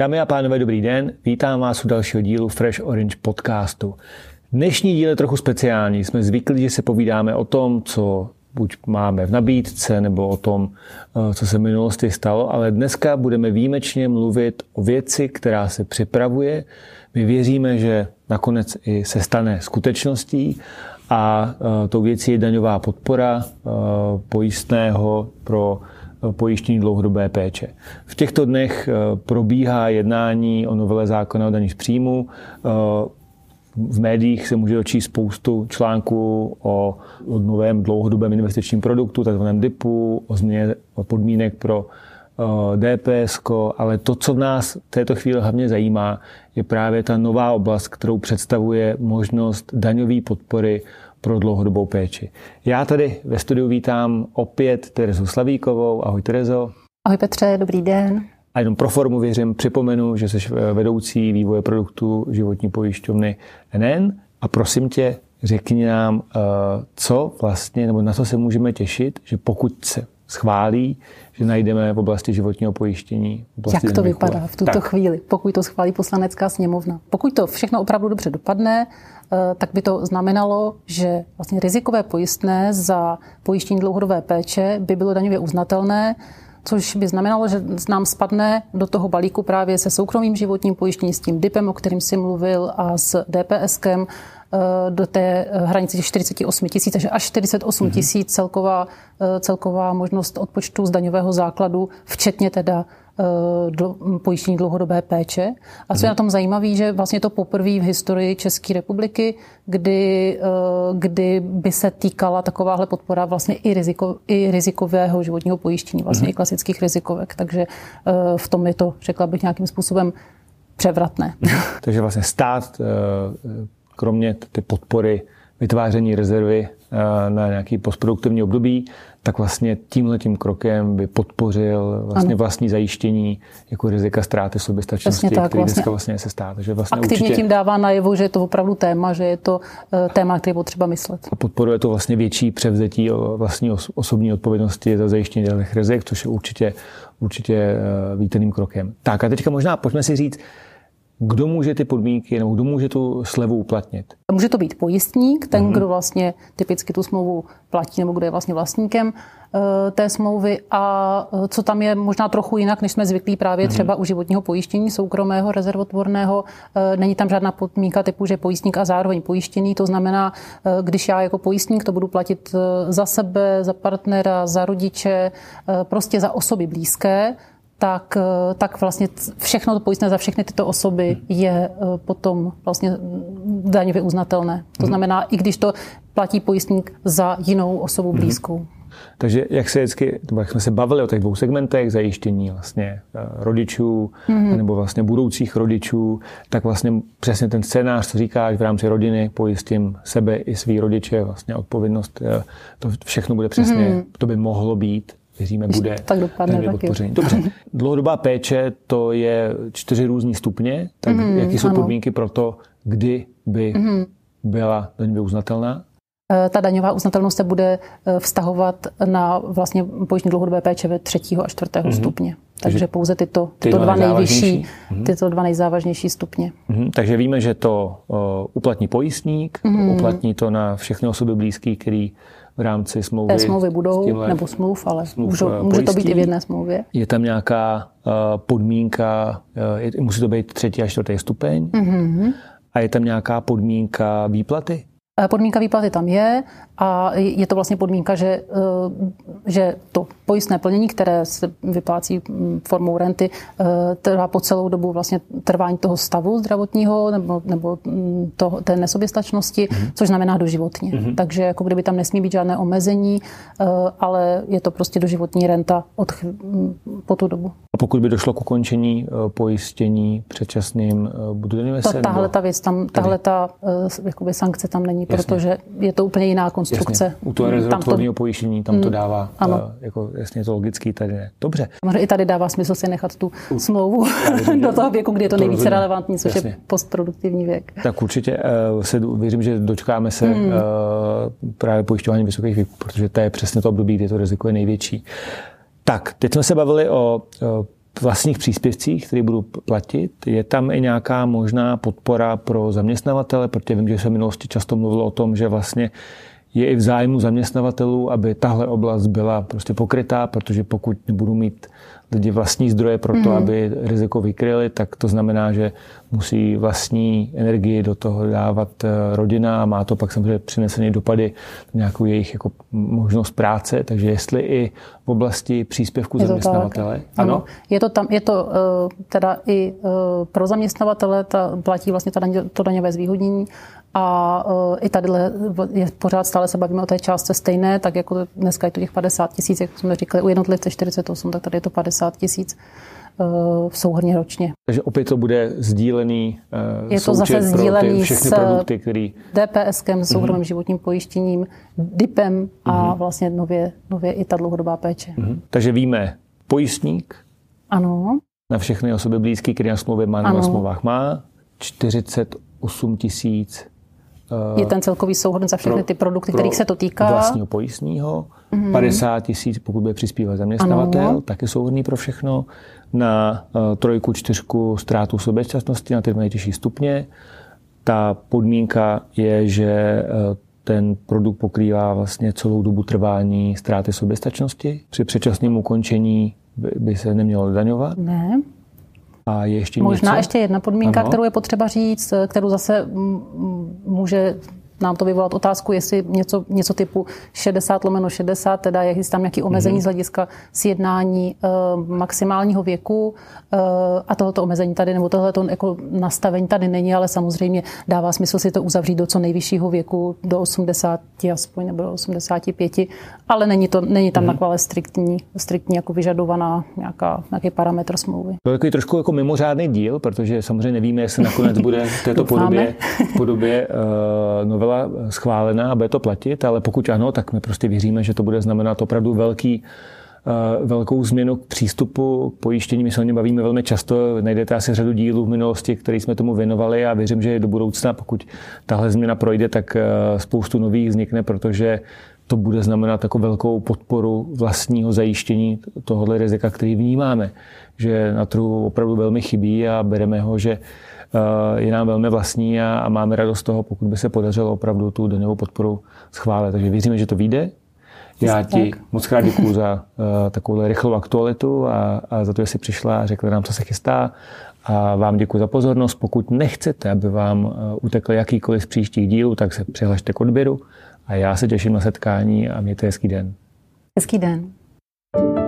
Dámy a pánové, dobrý den. Vítám vás u dalšího dílu Fresh Orange podcastu. Dnešní díl je trochu speciální. Jsme zvyklí, že se povídáme o tom, co buď máme v nabídce, nebo o tom, eh, co se v minulosti stalo, ale dneska budeme výjimečně mluvit o věci, která se připravuje. My věříme, že nakonec i se stane skutečností a eh, tou věcí je daňová podpora eh, pojistného pro pojištění dlouhodobé péče. V těchto dnech eh, probíhá jednání o novele zákona o daní z příjmu. Eh, v médiích se může dočíst spoustu článků o, o novém dlouhodobém investičním produktu, takzvaném DIPu, o změně podmínek pro eh, DPS, ale to, co v nás v této chvíli hlavně zajímá, je právě ta nová oblast, kterou představuje možnost daňové podpory pro dlouhodobou péči. Já tady ve studiu vítám opět Terezu Slavíkovou. Ahoj Terezo. Ahoj Petře, dobrý den. A jenom pro formu věřím, připomenu, že jsi vedoucí vývoje produktu životní pojišťovny NN a prosím tě, řekni nám, eh, co vlastně, nebo na co se můžeme těšit, že pokud se schválí, že najdeme v oblasti životního pojištění. Oblasti Jak to vypadá v tuto tak. chvíli, pokud to schválí poslanecká sněmovna? Pokud to všechno opravdu dobře dopadne, Eh, tak by to znamenalo, že vlastně rizikové pojistné za pojištění dlouhodobé péče by bylo daňově uznatelné, což by znamenalo, že nám spadne do toho balíku právě se soukromým životním pojištěním, s tím DIPem, o kterým si mluvil, a s DPSkem do té hranice těch 48 tisíc, takže až 48 mhm. tisíc celková, eh, celková možnost odpočtu z daňového základu, včetně teda Eh, do, pojištění dlouhodobé péče. A co je na tom zajímavé, že vlastně to poprvé v historii České republiky, kdy, eh, kdy by se týkala takováhle podpora vlastně i, riziko, i rizikového životního pojištění, vlastně mm-hmm. i klasických rizikovek. Takže eh, v tom je to, řekla bych, nějakým způsobem převratné. Takže vlastně stát, kromě ty podpory vytváření rezervy na nějaký postproduktivní období, tak vlastně tímhle tím krokem by podpořil vlastně ano. vlastní zajištění jako rizika ztráty soběstačnosti, tak, který vlastně. dneska vlastně se stát. Takže vlastně Aktivně určitě... tím dává najevo, že je to opravdu téma, že je to eh, téma, který potřeba myslet. A podporuje to vlastně větší převzetí vlastní osobní odpovědnosti za zajištění těch rizik, což je určitě, určitě eh, vítaným krokem. Tak a teďka možná pojďme si říct, kdo může ty podmínky nebo kdo může tu slevu uplatnit? Může to být pojistník, ten, uh-huh. kdo vlastně typicky tu smlouvu platí nebo kdo je vlastně vlastníkem uh, té smlouvy. A uh, co tam je možná trochu jinak, než jsme zvyklí právě uh-huh. třeba u životního pojištění soukromého, rezervotvorného, uh, není tam žádná podmínka typu, že pojistník a zároveň pojištěný. To znamená, když já jako pojistník to budu platit za sebe, za partnera, za rodiče, prostě za osoby blízké, tak, eh, tak vlastně všechno to pojistné za všechny tyto osoby hmm. je eh, potom vlastně daňově uznatelné. To hmm. znamená, i když to platí pojistník za jinou osobu hmm. blízkou. Takže jak se vždycky, jak jsme se bavili o těch dvou segmentech, zajištění vlastně eh, rodičů mm-hmm. nebo vlastně budoucích rodičů, tak vlastně přesně ten scénář, co říkáš, v rámci rodiny pojistím sebe i svý rodiče, vlastně odpovědnost, to všechno bude přesně, mm-hmm. to by mohlo být věříme, bude tak dopadne podpoření. Dobře. Dlouhodobá péče to je čtyři různé stupně, tak mm, jaký jsou ano. podmínky pro to, kdy by mm. byla daňově uznatelná? E, ta daňová uznatelnost se bude e, vztahovat na vlastně pojištění dlouhodobé péče ve třetího a čtvrtého mm-hmm. stupně. Takže, Takže pouze tyto, tyto dva nejvyšší, mm-hmm. tyto dva nejzávažnější stupně. Mm-hmm. Takže víme, že to uh, uplatní pojistník, mm-hmm. uplatní to na všechny osoby blízké, který v rámci smlouvy. Té smlouvy budou, nebo smluv, ale smluv můžou, eh, může to být i v jedné smlouvě. Je tam nějaká uh, podmínka, uh, je, musí to být třetí a čtvrtý stupeň. Mm-hmm. A je tam nějaká podmínka výplaty? Podmínka výplaty tam je a je to vlastně podmínka, že, eh, že to pojistné plnění, které se vyplácí mm, formou renty, eh, trvá po celou dobu vlastně trvání toho stavu zdravotního nebo, nebo mm, to, té nesoběstačnosti, mm-hmm. což znamená doživotně. Mm-hmm. Takže jako kdyby tam nesmí být žádné omezení, eh, ale je to prostě doživotní renta od, mm, po tu dobu. A pokud by došlo k ukončení pojištění předčasným, bude to Tahle ta věc, tam, tahle ta jakoby sankce tam není, Jasně. protože je to úplně jiná konstrukce. Jasně. U toho rezervotvorního to... pojištění tam to mm, dává, ano. Uh, jako jasně to logický, tady ne. Dobře. I tady dává smysl si nechat tu smlouvu do toho věku, kdy je to nejvíce relevantní, což jasně. je postproduktivní věk. Tak určitě uh, se, věřím, že dočkáme se hmm. uh, právě pojišťování vysokých věků, protože to je přesně to období, kdy to riziko je největší. Tak, teď jsme se bavili o uh, vlastních příspěvcích, které budu platit. Je tam i nějaká možná podpora pro zaměstnavatele, protože vím, že se v minulosti často mluvilo o tom, že vlastně je i v zájmu zaměstnavatelů, aby tahle oblast byla prostě pokrytá, protože pokud nebudu mít lidi vlastní zdroje pro to, mm. aby riziko vykryli, tak to znamená, že musí vlastní energii do toho dávat eh, rodina a má to pak samozřejmě přinesené dopady na nějakou jejich jako možnost práce. Takže jestli i v oblasti příspěvku je zaměstnavatele. Ano. ano. Je to tam, je to uh, teda i uh, pro zaměstnavatele, ta, platí vlastně daň, to daňové zvýhodnění a uh, i tady je pořád stále se bavíme o té částce stejné, tak jako dneska je to těch 50 tisíc, jak jsme říkali, u jednotlivce 48, tak tady je to 50 tisíc uh, v souhrně ročně. Takže opět to bude sdílený uh, Je to zase sdílený všechny s produkty, který... DPSkem, s soukromým uh-huh. životním pojištěním, DIPem a uh-huh. vlastně nově, nově i ta dlouhodobá péče. Uh-huh. Takže víme, pojistník ano. na všechny osoby blízké, které na smlouvě má, na smlouvách má, 48 tisíc je ten celkový souhrn za všechny ty produkty, kterých se to týká. Vlastního pojistního, mm-hmm. 50 tisíc, pokud bude přispívat zaměstnavatel, ano. taky souhrný pro všechno. Na uh, trojku, čtyřku ztrátu soběčasnosti na ty nejtěžší stupně. Ta podmínka je, že uh, ten produkt pokrývá vlastně celou dobu trvání ztráty soběstačnosti. Při předčasném ukončení by, by se nemělo daňovat. Ne. A je ještě Možná něco? ještě jedna podmínka, ano. kterou je potřeba říct, kterou zase může nám to vyvolat otázku, jestli něco, něco typu 60 lomeno 60, teda je tam nějaké omezení mm-hmm. z hlediska sjednání uh, maximálního věku uh, a tohoto omezení tady, nebo tohleto jako nastavení tady není, ale samozřejmě dává smysl si to uzavřít do co nejvyššího věku, do 80 aspoň, nebo do 85, ale není, to, není tam mm-hmm. takové striktní, striktní jako vyžadovaná nějaká, nějaký parametr smlouvy. To je takový trošku jako mimořádný díl, protože samozřejmě nevíme, jestli nakonec bude v této podobě, podobě uh, novela byla schválená a bude to platit, ale pokud ano, tak my prostě věříme, že to bude znamenat opravdu velký, eh, velkou změnu k přístupu k pojištění. My se o něm bavíme velmi často, najdete asi řadu dílů v minulosti, který jsme tomu věnovali a věřím, že do budoucna, pokud tahle změna projde, tak eh, spoustu nových vznikne, protože to bude znamenat jako velkou podporu vlastního zajištění tohohle rizika, který vnímáme, že na trhu opravdu velmi chybí a bereme ho, že je nám velmi vlastní a, a máme radost z toho, pokud by se podařilo opravdu tu daňovou podporu schválit. Takže věříme, že to vyjde. Já ti tak. moc krát děkuji za uh, takovou rychlou aktualitu a, a za to, že jsi přišla a řekla nám, co se chystá. A vám děkuji za pozornost. Pokud nechcete, aby vám uh, utekl jakýkoliv z příštích dílů, tak se přihlašte k odběru. A já se těším na setkání a mějte hezký den. Hezký den. thank you